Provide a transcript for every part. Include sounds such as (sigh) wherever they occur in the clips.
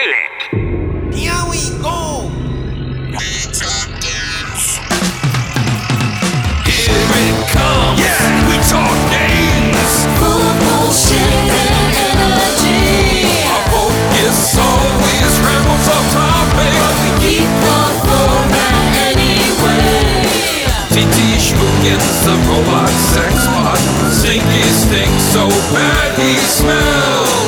toilet. Here we go! Here it comes. Yeah, we talk games. Full of bullshit and energy. Our focus always rambles off topic. but We keep the format anyway. TT Schmookins, the robot sex bot. Stinky stink so bad he smells.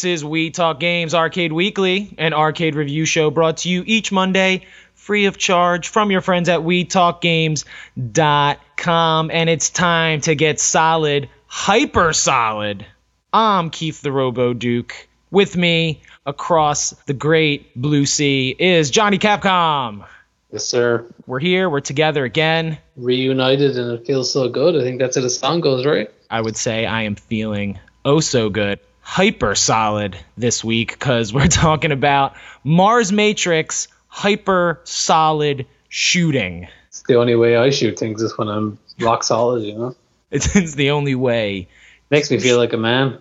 This is We Talk Games Arcade Weekly, an arcade review show brought to you each Monday free of charge from your friends at WeTalkGames.com. And it's time to get solid, hyper solid. I'm Keith the Robo Duke. With me across the great blue sea is Johnny Capcom. Yes, sir. We're here, we're together again. Reunited and it feels so good. I think that's how the song goes, right? I would say I am feeling oh so good, hyper solid this week because we're (laughs) talking about Mars Matrix hyper solid shooting. It's the only way I shoot things is when I'm rock solid, you know? It's, (laughs) it's the only way. Makes me feel like a man.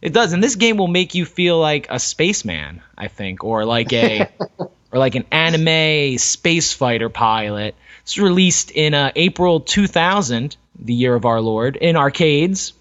It does, and this game will make you feel like a spaceman, I think, or like a (laughs) or like an anime space fighter pilot. It's released in uh, April 2000, the year of our Lord, in arcades.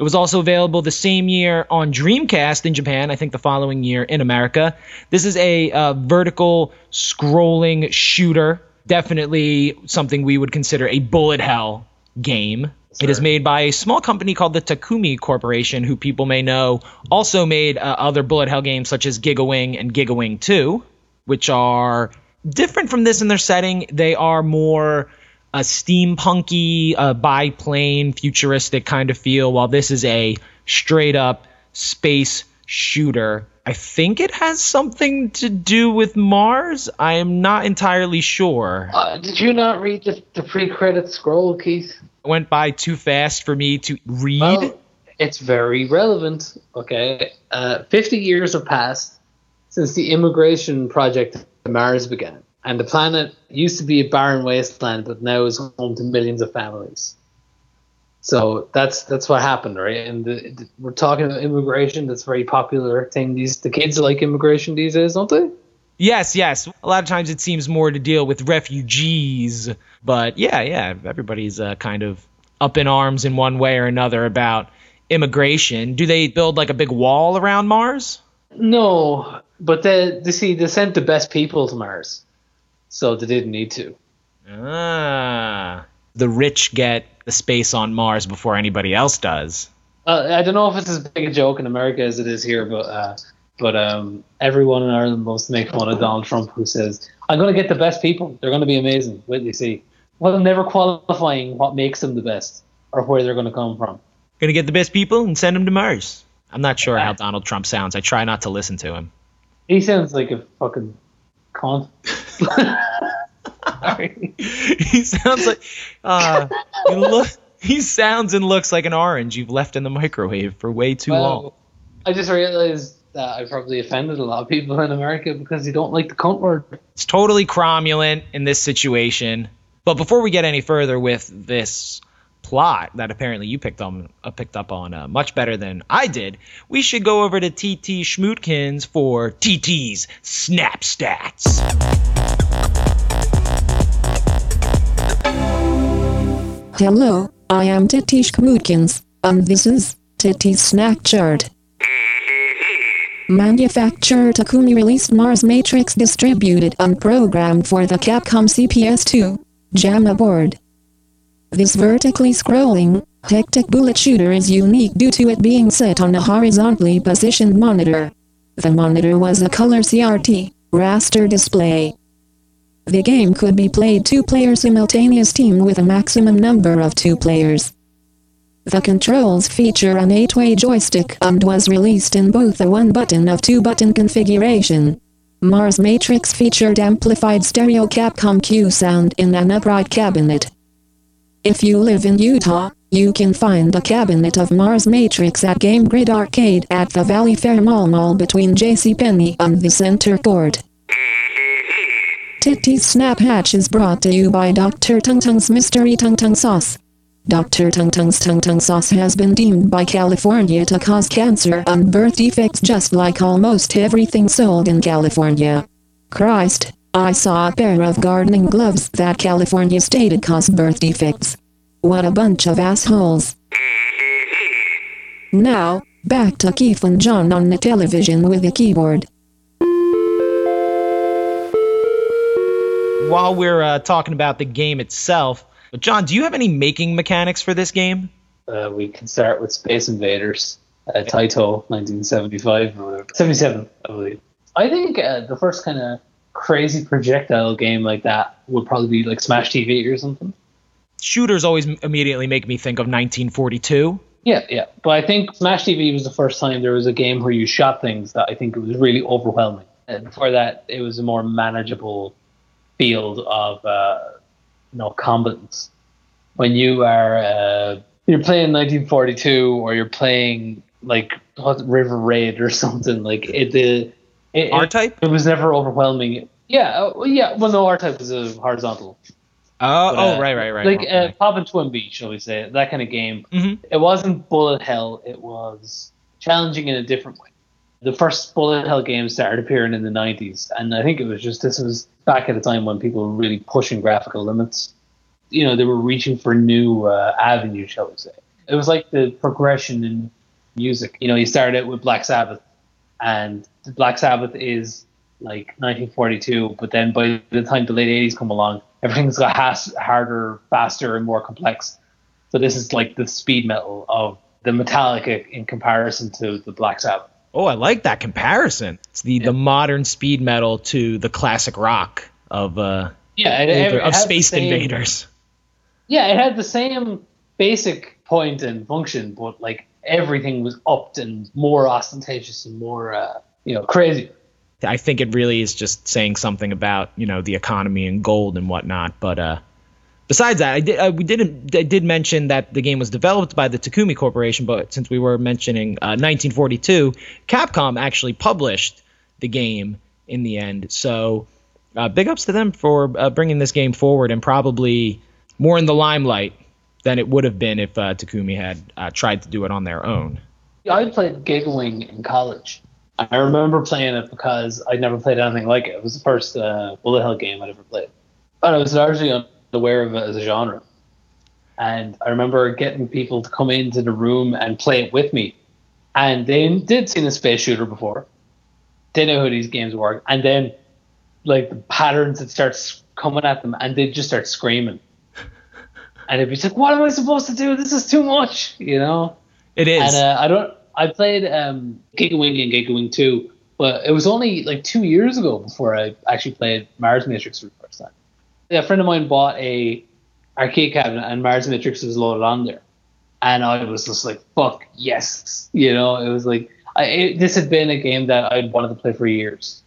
It was also available the same year on Dreamcast in Japan, I think the following year in America. This is a uh, vertical scrolling shooter, definitely something we would consider a bullet hell game. It is made by a small company called the Takumi Corporation, who people may know also made uh, other bullet hell games such as Gigawing and Gigawing 2, which are different from this in their setting. They are more a steampunky, uh, biplane, futuristic kind of feel, while this is a straight up space shooter. I think it has something to do with Mars. I am not entirely sure. Uh, did you not read the, the pre-credit scroll, Keith? It went by too fast for me to read. Well, it's very relevant. Okay, uh, fifty years have passed since the immigration project to Mars began, and the planet used to be a barren wasteland, but now is home to millions of families. So that's that's what happened, right? And the, the, we're talking about immigration. That's a very popular thing. These the kids like immigration these days, don't they? Yes, yes. A lot of times it seems more to deal with refugees, but yeah, yeah, everybody's uh, kind of up in arms in one way or another about immigration. Do they build like a big wall around Mars? No, but they, they see they sent the best people to Mars, so they didn't need to. Ah, the rich get the space on Mars before anybody else does. Uh, I don't know if it's as big a joke in America as it is here, but uh, but um, everyone in Ireland loves to make fun of Donald Trump, who says, "I'm going to get the best people. They're going to be amazing." Wait till you see. Well, never qualifying what makes them the best or where they're going to come from. Gonna get the best people and send them to Mars. I'm not sure how Donald Trump sounds. I try not to listen to him. He sounds like a fucking cunt. (laughs) He sounds like uh, he, look, he sounds and looks like an orange you've left in the microwave for way too long. I just realized that I probably offended a lot of people in America because they don't like the cunt word. It's totally cromulent in this situation. But before we get any further with this plot that apparently you picked on uh, picked up on uh, much better than I did, we should go over to TT Schmootkins for TT's Snap Stats. Hello, I am Titish Kmutkins, and this is Titi's Snack Chart. Manufacturer Takumi released Mars Matrix distributed and programmed for the Capcom CPS2 JAMMA board. This vertically scrolling, hectic bullet shooter is unique due to it being set on a horizontally positioned monitor. The monitor was a color CRT raster display. The game could be played two-player simultaneous team with a maximum number of two players. The controls feature an 8-way joystick and was released in both a one-button of two-button configuration. Mars Matrix featured amplified stereo Capcom Q sound in an upright cabinet. If you live in Utah, You can find the Cabinet of Mars Matrix at Game Grid Arcade at the Valley Fair Mall Mall between JCPenney and the Center Court. Titty Snap Hatch is brought to you by Dr. Tung Tung's Mystery Tung Tung Sauce. Dr. Tung Tung's Tung Tung Sauce has been deemed by California to cause cancer and birth defects just like almost everything sold in California. Christ, I saw a pair of gardening gloves that California stated caused birth defects. What a bunch of assholes. Now, back to Keith and John on the television with the keyboard. While we're uh, talking about the game itself, John, do you have any making mechanics for this game? Uh, we can start with Space Invaders, uh, Taito, 1975 or 77, I believe. I think uh, the first kind of crazy projectile game like that would probably be like Smash TV or something. Shooters always immediately make me think of 1942. Yeah, yeah. But I think Smash TV was the first time there was a game where you shot things that I think it was really overwhelming. And before that, it was a more manageable field of uh, you know combatants. When you are uh, you're playing 1942 or you're playing like what, River Raid or (laughs) something like it. The it, R type? it was never overwhelming. Yeah, uh, yeah. Well, no, R type was a horizontal. Oh, But, oh, uh, right, right, right. Like uh, Pop'n TwinBee, shall we say, that kind of game. Mhm. It wasn't bullet hell. It was challenging in a different way. The first bullet hell games started appearing in the 90s, and I think it was just this was back at a time when people were really pushing graphical limits. You know, they were reaching for new uh, avenues, shall we say. It was like the progression in music. You know, you started out with Black Sabbath, and Black Sabbath is like 1942, but then by the time the late 80s come along, everything's got has- harder, faster, and more complex. So this is like the speed metal of the Metallica in comparison to the Black Sabbath. oh, I like that comparison. It's the, the modern speed metal to the classic rock of uh, Yeah, it, older- it of Space same- Invaders. Yeah, it had the same basic point and function, but like everything was upped and more ostentatious and more, uh, you know, crazy. I think it really is just saying something about you know the economy and gold and whatnot. But uh, besides that, I did uh, we didn't I did mention that the game was developed by the Takumi Corporation, but since we were mentioning uh, 1942, Capcom actually published the game in the end. So uh, big ups to them for uh, bringing this game forward and probably more in the limelight than it would have been if uh, Takumi had uh, tried to do it on their own. I played Gigawing in college. I remember playing it because I'd never played anything like it. It was the first uh, bullet hell game I'd ever played. And I was largely unaware of it as a genre. And I remember getting people to come into the room and play it with me. And they did seen a space shooter before. They know how these games work. And then, like, the patterns that starts coming at them, and they just start screaming. And it'd be like, what am I supposed to do? This is too much, you know? It is. And uh, I don't. I played um, Giga Wing and Giga Wing Two, but it was only like two years ago before I actually played Mars Matrix for the first time. Yeah, a friend of mine bought a arcade cabinet, and Mars Matrix was loaded on there, and I was just like, "Fuck yes!" You know, it was like I, it, this had been a game that I'd wanted to play for years,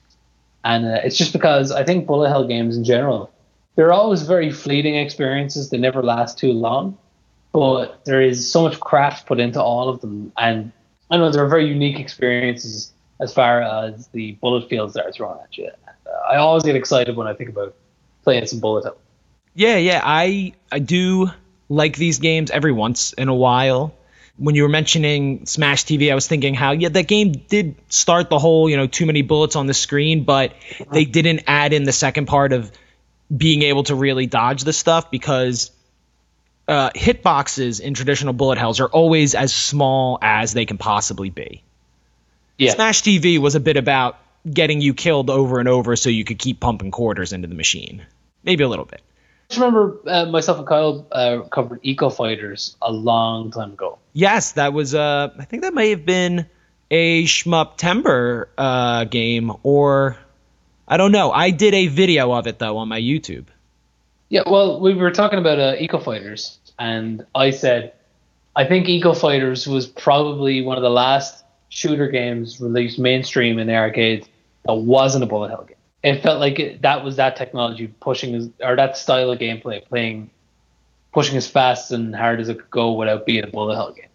and uh, it's just because I think bullet hell games in general, they're always very fleeting experiences. They never last too long but there is so much craft put into all of them, and I know they're very unique experiences as far as the bullet fields that are thrown at you. Uh, I always get excited when I think about playing some bullet hell. Yeah, yeah, I I do like these games every once in a while. When you were mentioning Smash TV, I was thinking how yeah that game did start the whole you know too many bullets on the screen, but they didn't add in the second part of being able to really dodge the stuff because uh, hitboxes in traditional bullet hells are always as small as they can possibly be. Yeah, Smash TV was a bit about getting you killed over and over so you could keep pumping quarters into the machine. Maybe a little bit. I just remember uh, myself and Kyle uh, covered Eco Fighters a long time ago. Yes, that was. Uh, I think that may have been a Shmup Timber uh, game, or I don't know. I did a video of it though on my YouTube. Yeah, well, we were talking about uh, Eco Fighters, and I said I think Eco Fighters was probably one of the last shooter games released mainstream in the arcades that wasn't a bullet hell game. It felt like it, that was that technology pushing, or that style of gameplay, playing pushing as fast and hard as it could go without being a bullet hell game.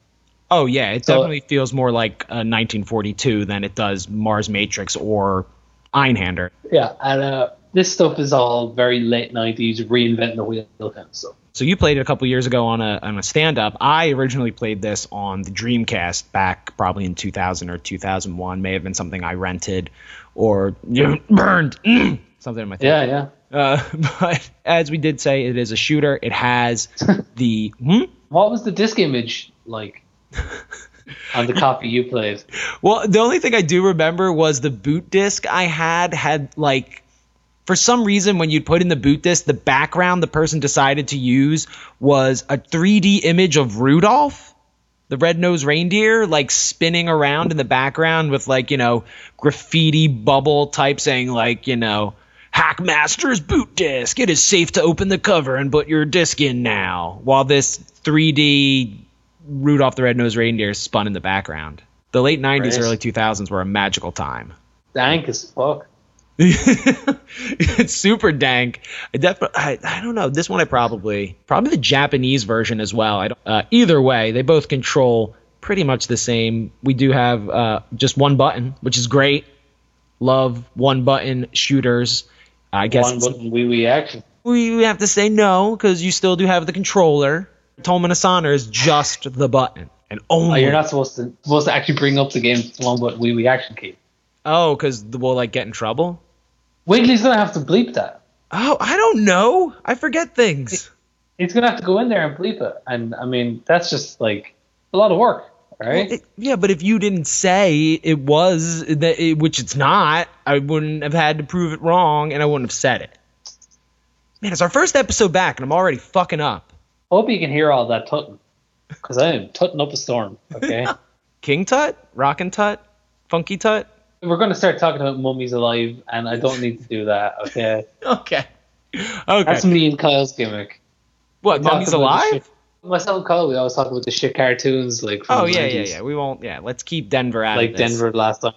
Oh yeah, it So- definitely feels more like uh, 1942 than it does Mars Matrix or Einhander. Yeah, and uh, this stuff is all very late '90s, reinventing the wheel kind of stuff. So you played it a couple years ago on a on a stand up. I originally played this on the Dreamcast back probably in 2000 or 2001. May have been something I rented or you (clears throat) know, burned (clears throat) something in my Yeah, yeah. Uh, (laughs) but as we did say, it is a shooter. It has (laughs) the hmm? What was the disc image like (laughs) on the copy you played? Well, the only thing I do remember was the boot disc I had had like for some reason when you'd put in the boot disc, the background the person decided to use was a 3D image of Rudolph, the red-nosed reindeer, like spinning around in the background with like, you know, graffiti bubble type saying like, you know, Hackmaster's boot disc. It is safe to open the cover and put your disc in now. While this 3D Rudolph the Red-Nosed Reindeer spun in the background. The late 90s, Right. early 2000s were a magical time. Dank as fuck. (laughs) it's super dank. I, def- I, I don't know. This one I probably probably the Japanese version as well. I don't, uh, either way, they both control pretty much the same. We do have uh, just one button, which is great. Love one button shooters. I guess One button wee wee action. we have to say no because you still do have the controller. Toman Asana is just the button and Oh, only. you're not supposed to supposed to actually bring up the game one button we wee action key. Oh, because we'll like get in trouble. Wiggly's gonna have to bleep that. Oh, I don't know. I forget things. He's gonna have to go in there and bleep it, and I mean that's just like a lot of work, right? It- yeah, but if you didn't say it was that, it, which it's not, I wouldn't have had to prove it wrong, and I wouldn't have said it. Man, it's our first episode back, and I'm already fucking up. Hope you can hear all that tutting, because I am tutting up a storm. Okay, (laughs) King Tut, Rockin' Tut, Funky Tut. we're gonna start talking about mummies alive, and I don't need to do that. Okay, (laughs) Okay, okay. that's me and Kyle's gimmick. what? We Mummies alive? shit- Myself and Kyle, we always talk about the shit cartoons like from Oh yeah, yeah, 90s, yeah. We won't. Yeah, let's keep Denver out like. Denver Last time.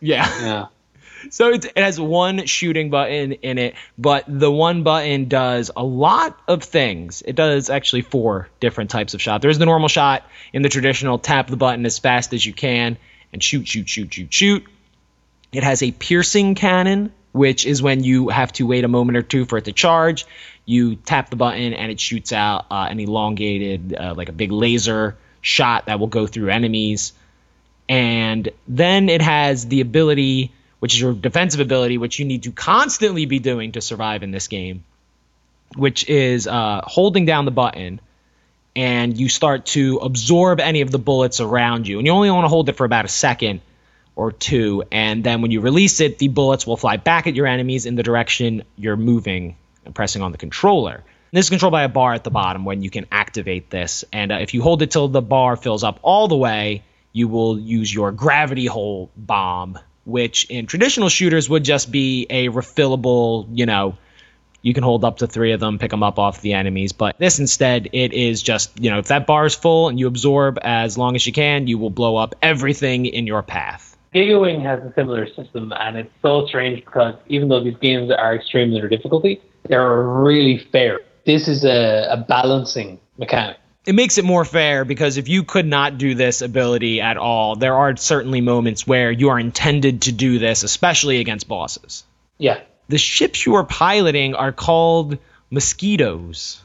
Yeah. Yeah. So it's, it has one shooting button in it, but the one button does a lot of things. It does actually four different types of shot. There's the normal shot in the traditional tap the button as fast as you can and shoot, shoot, shoot, shoot, shoot. It has a piercing cannon, which is when you have to wait a moment or two for it to charge. You tap the button and it shoots out uh, an elongated, uh, like a big laser shot that will go through enemies and then it has the ability which is your defensive ability which you need to constantly be doing to survive in this game which is uh, holding down the button and you start to absorb any of the bullets around you. And you only want to hold it for about a second or two and then when you release it the bullets will fly back at your enemies in the direction you're moving and pressing on the controller. This is controlled by a bar at the bottom when you can activate this. And uh, if you hold it till the bar fills up all the way you will use your gravity hole bomb, which in traditional shooters would just be a refillable, you know, you can hold up to three of them, pick them up off the enemies. But this instead, it is just, you know, if that bar is full and you absorb as long as you can, you will blow up everything in your path. Gigawing has a similar system, and it's so strange because even though these games are extreme in their difficulty, they're really fair. This is a, a balancing mechanic. It makes it more fair because if you could not do this ability at all, there are certainly moments where you are intended to do this, especially against bosses. Yeah. The ships you are piloting are called mosquitoes.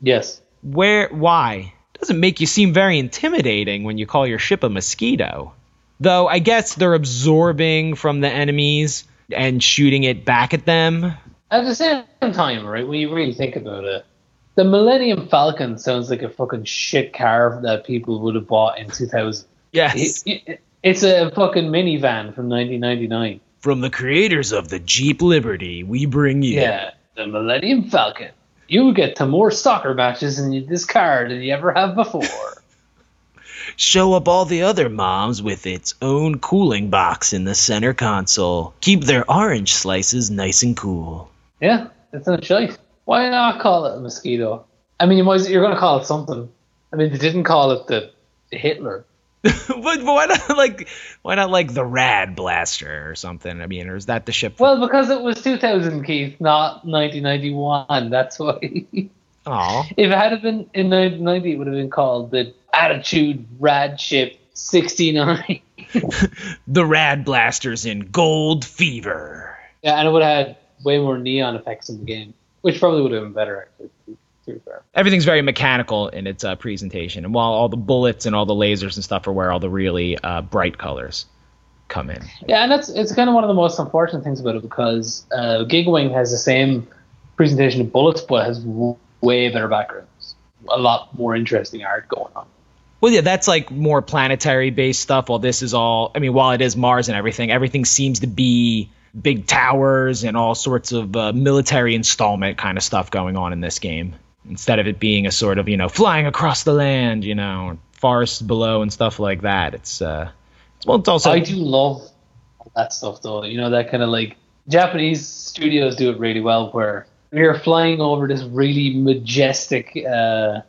Yes. Where why? Doesn't make you seem very intimidating when you call your ship a mosquito. Though I guess they're absorbing from the enemies and shooting it back at them. At the same time, right, when you really think about it, the Millennium Falcon sounds like a fucking shit car that people would have bought in 2000. Yes. It- it- it's a fucking minivan from 1999. From the creators of the Jeep Liberty, we bring you Yeah, the Millennium Falcon. You will get to more soccer matches in this car than you ever have before. (laughs) Show up all the other moms with its own cooling box in the center console. Keep their orange slices nice and cool. yeah, it's a choice. Why not call it a mosquito? I mean, you might, you're going to call it something. I mean, they didn't call it the Hitler. but, (laughs) but why not like why not like the Rad Blaster or something? I mean, or is that the ship? Well, because it was 2000, Keith, not 1991. That's why. Aw. (laughs) If it had been in 1990, it would have been called the Attitude Rad Ship 69. (laughs) The Rad Blasters in Gold Fever. yeah, and it would have had way more neon effects in the game, which probably would have been better, actually, to be- fair. Everything's very mechanical in its uh, presentation, and while all the bullets and all the lasers and stuff are where all the really uh, bright colors come in. Yeah, and that's it's kind of one of the most unfortunate things about it because uh, Gigawing has the same presentation of bullets, but has w- way better backgrounds, a lot more interesting art going on. Well, yeah, that's like more planetary based stuff. While this is all, I mean, while it is Mars and everything, everything seems to be big towers and all sorts of uh, military installment kind of stuff going on in this game. Instead of it being a sort of, you know, flying across the land, you know, forests below and stuff like that. It's, uh, it's, well, it's also. I do love that stuff though. You know that kind of like Japanese studios do it really well, where you're flying over this really majestic uh,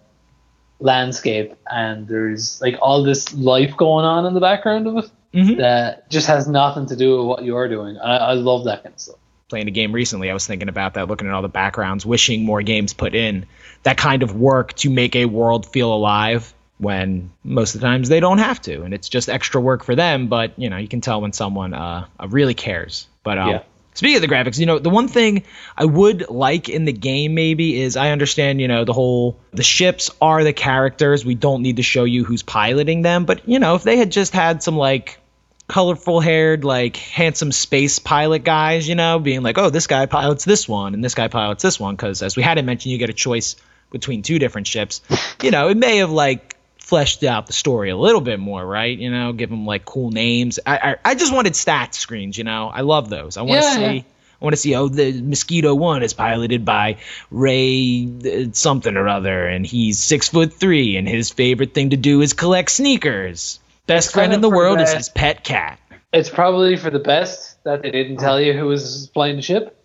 landscape, and there's like all this life going on in the background of it Mhm. that just has nothing to do with what you're doing. I, I love that kind of stuff. playing a game recently, I was thinking about that, looking at all the backgrounds, wishing more games put in that kind of work to make a world feel alive when most of the times they don't have to. And it's just extra work for them, but you know, you can tell when someone uh, uh, really cares. But um, Yeah. Speaking of the graphics, you know, the one thing I would like in the game maybe is I understand, you know, the whole the ships are the characters. We don't need to show you who's piloting them, but you know, if they had just had some like colorful haired, like handsome space pilot guys, you know, being like, oh, this guy pilots this one and this guy pilots this one. Because as we hadn't mentioned, you get a choice between two different ships. You know, it may have like fleshed out the story a little bit more, right? You know, give them like cool names. I I, I just wanted stats screens, you know. I love those. I want to Yeah, see. yeah. I want to see. Oh, the Mosquito One is piloted by Ray uh, something or other, and he's six foot three, and his favorite thing to do is collect sneakers. Best friend in the world is his pet cat. It's probably for the best that they didn't tell you who was flying the ship,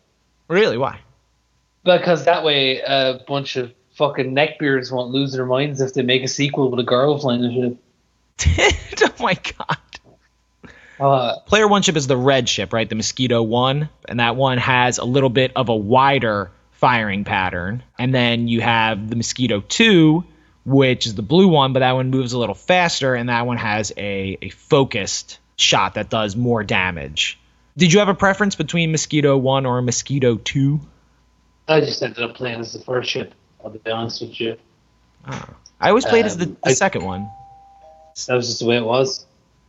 Really? Why? because that way a bunch of fucking neckbeards won't lose their minds if they make a sequel with a girl flying the ship. (laughs) oh my god. Uh, Player one ship is the red ship, right? The Mosquito one, and that one has a little bit of a wider firing pattern. And then you have the Mosquito two, which is the blue one, but that one moves a little faster, and that one has a, a focused shot that does more damage. Did you have a preference between Mosquito one or Mosquito two? I just ended up playing as the first ship. I'll be honest with you. I always played as the, Um, the I- second one. That was just the way it was.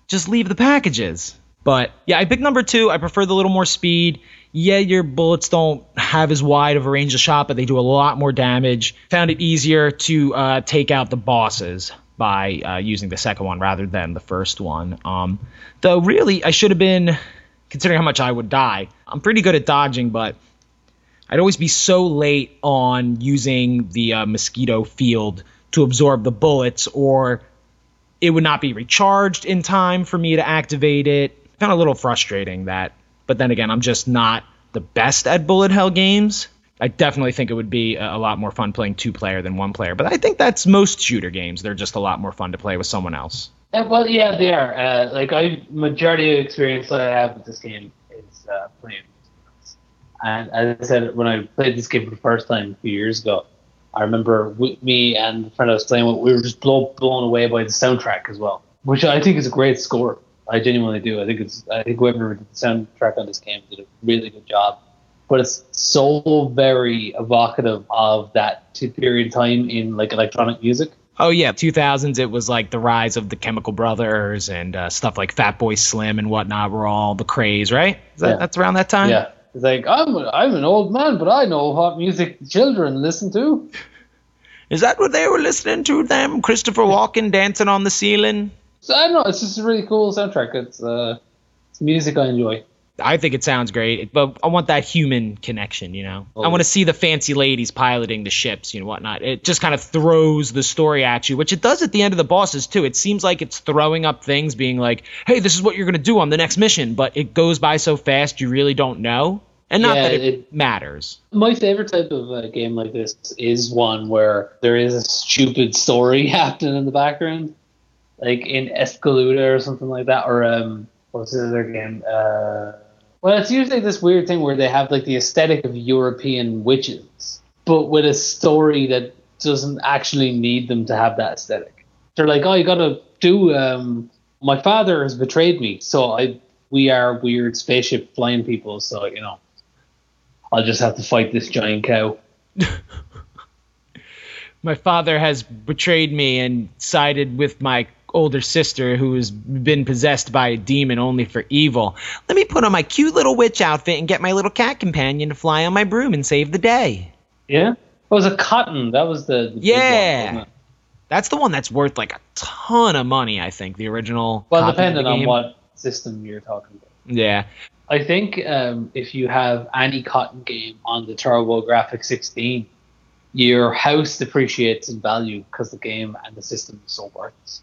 just leave the packages. But yeah, I picked number two. I prefer the little more speed. Yeah, your bullets don't have as wide of a range of shot, but they do a lot more damage. Found it easier to uh, take out the bosses by uh, using the second one rather than the first one. Um, though, really, I should have been, considering how much I would die, I'm pretty good at dodging, but I'd always be so late on using the uh, mosquito field to absorb the bullets, or it would not be recharged in time for me to activate it. Found a little frustrating that, but then again, I'm just not the best at bullet hell games. I definitely think it would be a lot more fun playing two player than one player, but I think that's most shooter games. They're just a lot more fun to play with someone else. Uh, well, yeah, they are. Uh, like I, majority of experience that I have with this game is uh, playing. And as I said, when I played this game for the first time a few years ago, I remember we, me and the friend I was playing with, we were just blow, blown away by the soundtrack as well, which I think is a great score. I genuinely do. I think it's. I think whoever did the soundtrack on this game did a really good job. But it's so very evocative of that period of time in like electronic music. Oh yeah, 2000s. It was like the rise of the Chemical Brothers and uh, stuff like Fatboy Slim and whatnot were all the craze, right? Is that, Yeah. That's around that time. Yeah. It's like I'm I'm an old man, but I know what music children listen to. Is that what they were listening to? Them Christopher Walken dancing on the ceiling. So I don't know. It's just a really cool soundtrack. It's uh, it's music I enjoy. I think it sounds great, but I want that human connection, you know. I Oh. want to see the fancy ladies piloting the ships, you know, whatnot. It just kind of throws the story at you, which it does at the end of the bosses too. It seems like it's throwing up things, being like, "Hey, this is what you're gonna do on the next mission," but it goes by so fast you really don't know. And not Yeah, that it, it- matters. My favorite type of uh, game like this is one where there is a stupid story (laughs) happening in the background, like in Espgaluda or something like that, or um, what's the other game? Uh, well, it's usually this weird thing where they have like the aesthetic of European witches, but with a story that doesn't actually need them to have that aesthetic. They're like, oh, you gotta do. Um, my father has betrayed me, so I we are weird spaceship flying people. So you know, I'll just have to fight this giant cow. (laughs) My father has betrayed me and sided with my older sister who has been possessed by a demon only for evil. Let me put on my cute little witch outfit and get my little cat companion to fly on my broom and save the day. Yeah, it was a cotton. That was the, the Yeah. one. That's the one that's worth like a ton of money, I think. The original. Well, copy of the depending on what system you're talking about. Yeah. I think um, if you have any cotton game on the Turbo TurboGrafx 16, your house depreciates in value because the game and the system is so worth it.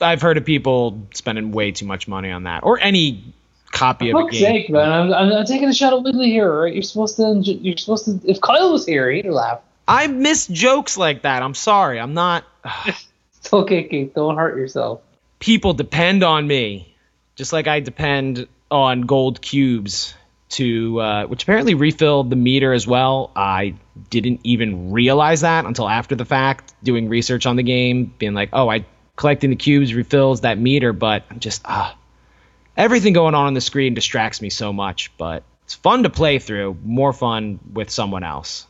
I've heard of people spending way too much money on that, or any copy For of a fuck's game. sake, man! I'm, I'm, I'm taking a shot at Whitley here. Right? You're supposed to. You're supposed to. If Kyle was here, he'd laugh. I miss jokes like that. I'm sorry. I'm not. (laughs) It's okay, Keith. Don't hurt yourself. People depend on me, just like I depend on gold cubes to, uh, which apparently refilled the meter as well. I didn't even realize that until after the fact, doing research on the game, being like, oh, I collecting the cubes refills that meter, but I'm just ah, everything going on on the screen distracts me so much. But it's fun to play through, more fun with someone else.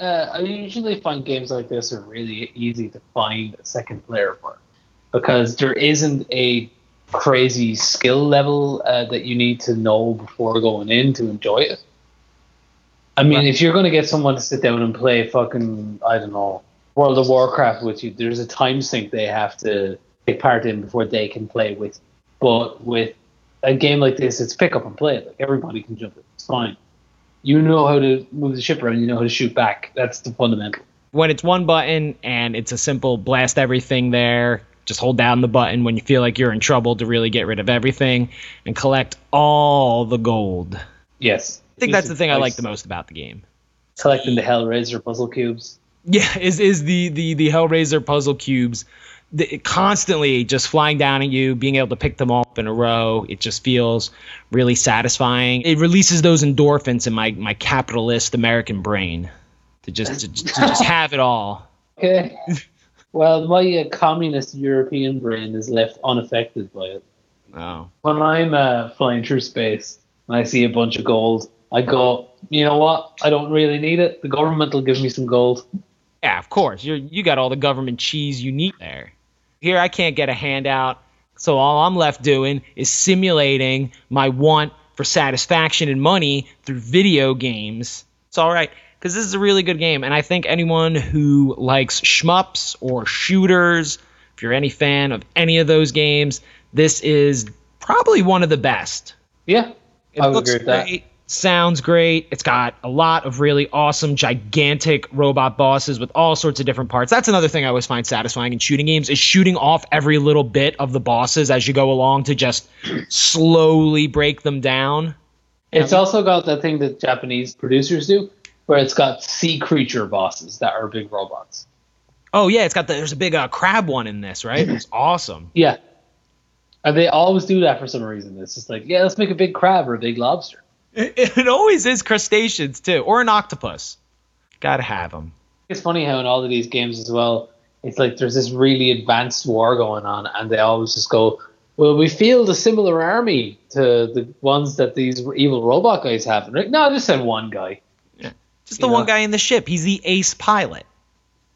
Uh, I usually find games like this are really easy to find a second player for because there isn't a crazy skill level uh, that you need to know before going in to enjoy it. I mean, if you're going to get someone to sit down and play fucking, I don't know, World of Warcraft with you, there's a time sink they have to take part in before they can play with you. But with a game like this, it's pick up and play. Like everybody can jump in. It's fine. You know how to move the ship around. You know how to shoot back. That's the fundamental. when it's one button and it's a simple blast everything there just hold down the button when you feel like you're in trouble to really get rid of everything and collect all the gold Yes. i think that's the thing i like the most about the game Collecting the Hellraiser puzzle cubes. Yeah is is the the the hellraiser puzzle cubes the, constantly just flying down at you being able to pick them up in a row it just feels really satisfying it releases those endorphins in my my capitalist american brain to just to, to just (laughs) have it all Okay. well, my uh, communist European brain is left unaffected by it. oh When I'm uh, flying through space and I see a bunch of gold, I go, you know what? I don't really need it. The government will give me some gold. Yeah, of course. You you got all the government cheese you need there. Here I can't get a handout, so all I'm left doing is simulating my want for satisfaction and money through video games. It's all right because this is a really good game, and I think anyone who likes shmups or shooters, if you're any fan of any of those games, this is probably one of the best. Yeah, It I would looks agree with that. Sounds great. It's got a lot of really awesome, gigantic robot bosses with all sorts of different parts. That's another thing I always find satisfying in shooting games is shooting off every little bit of the bosses as you go along to just slowly break them down. It's also got the thing that Japanese producers do, where it's got sea creature bosses that are big robots. Oh yeah, it's got the, there's a big uh, crab one in this, right? It's (clears throat) awesome. Yeah. And they always do that for some reason. It's just like, yeah, let's make a big crab or a big lobster. It, it always is crustaceans too, or an octopus. Gotta have them. It's funny how in all of these games as well, it's like there's this really advanced war going on, and they always just go, "Well, we field a similar army to the ones that these evil robot guys have." And like, no, just send one guy. Yeah, Just the You one know? guy in the ship. He's the ace pilot.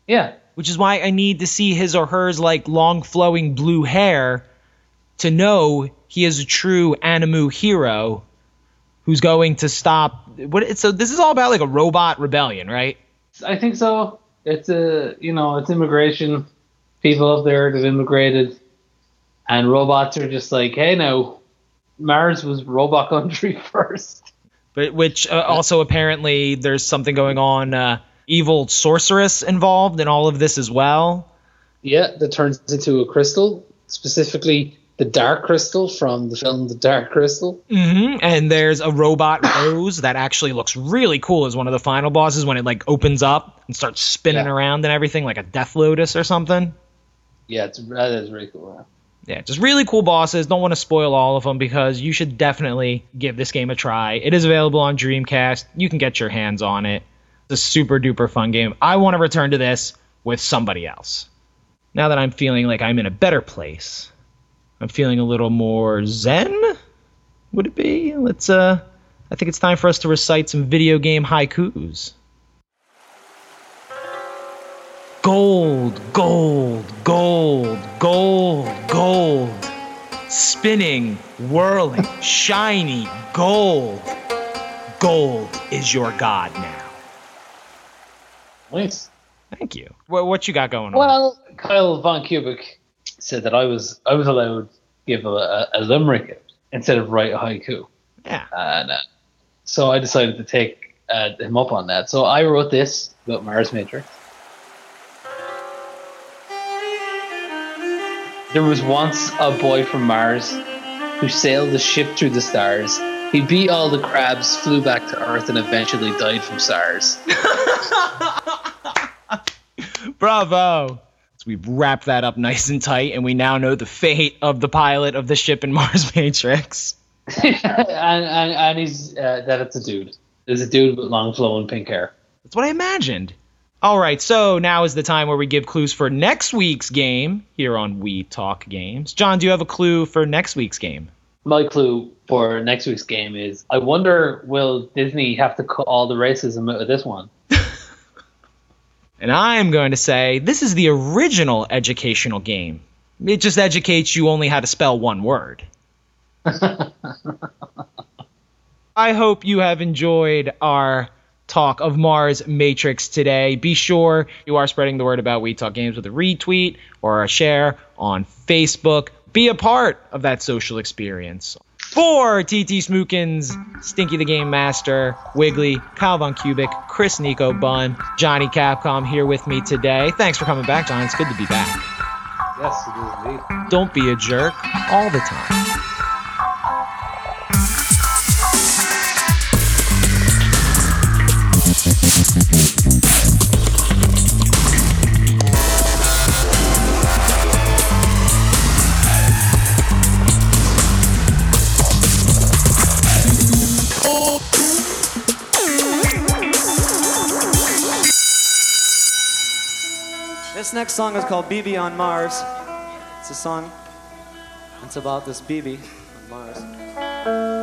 Yeah, which is why I need to see his or hers like long flowing blue hair to know he is a true Animu hero who's going to stop what so this is all about like a robot rebellion, right? I think so. It's a you know, it's immigration. People up there that immigrated, and robots are just like, hey, no Mars was robot country (laughs) first. But which uh, also apparently there's something going on uh evil sorceress involved in all of this as well. Yeah, that turns into a crystal, specifically the Dark Crystal from the film The Dark Crystal. hmm And there's a robot (coughs) Rose that actually looks really cool as one of the final bosses when it like opens up and starts spinning Yeah. around and everything like a Death Lotus or something. Yeah, it's that is really cool. Yeah, just really cool bosses. Don't want to spoil all of them because you should definitely give this game a try. It is available on Dreamcast. You can get your hands on it. It's a super duper fun game. I want to return to this with somebody else. Now that I'm feeling like I'm in a better place, I'm feeling a little more zen. Would it be? Let's uh I think it's time for us to recite some video game haikus. Gold, gold, gold, gold, gold. Spinning, whirling, shiny gold. Gold is your god now. Nice. Thank you. What, what you got going on? Well, Kyle Von Kubick said that I was I was allowed to give a, a, a limerick instead of write a haiku, yeah. and uh, so I decided to take uh, him up on that. So I wrote this about Mars Matrix. There was once a boy from Mars who sailed the ship through the stars. He beat all the crabs, flew back to Earth, and eventually died from SARS. (laughs) Bravo. So we've wrapped that up nice and tight, and we now know the fate of the pilot of the ship in (laughs) Mars Matrix. (laughs) and, and and he's uh, that it's a dude. There's a dude with long flowing pink hair. That's what I imagined. All right, so now is the time where we give clues for next week's game here on We Talk Games. John, do you have a clue for next week's game? My clue for next week's game is: I wonder will Disney have to cut all the racism out of this one? (laughs) And I'm going to say this is the original educational game. It just educates you only how to spell one word. (laughs) I hope you have enjoyed our talk of Mars Matrix today. Be sure you are spreading the word about We Talk Games with a retweet or a share on Facebook. Be a part of that social experience. For TT Smookins, Stinky the Game Master, Wiggly, Kyle Von Cubic, Chris Nico Bun, Johnny Capcom here with me today. Thanks for coming back, John. It's good to be back. Yes, it is indeed. Don't be a jerk all the time. This next song is called BB on Mars. It's a song. It's about this BB on Mars.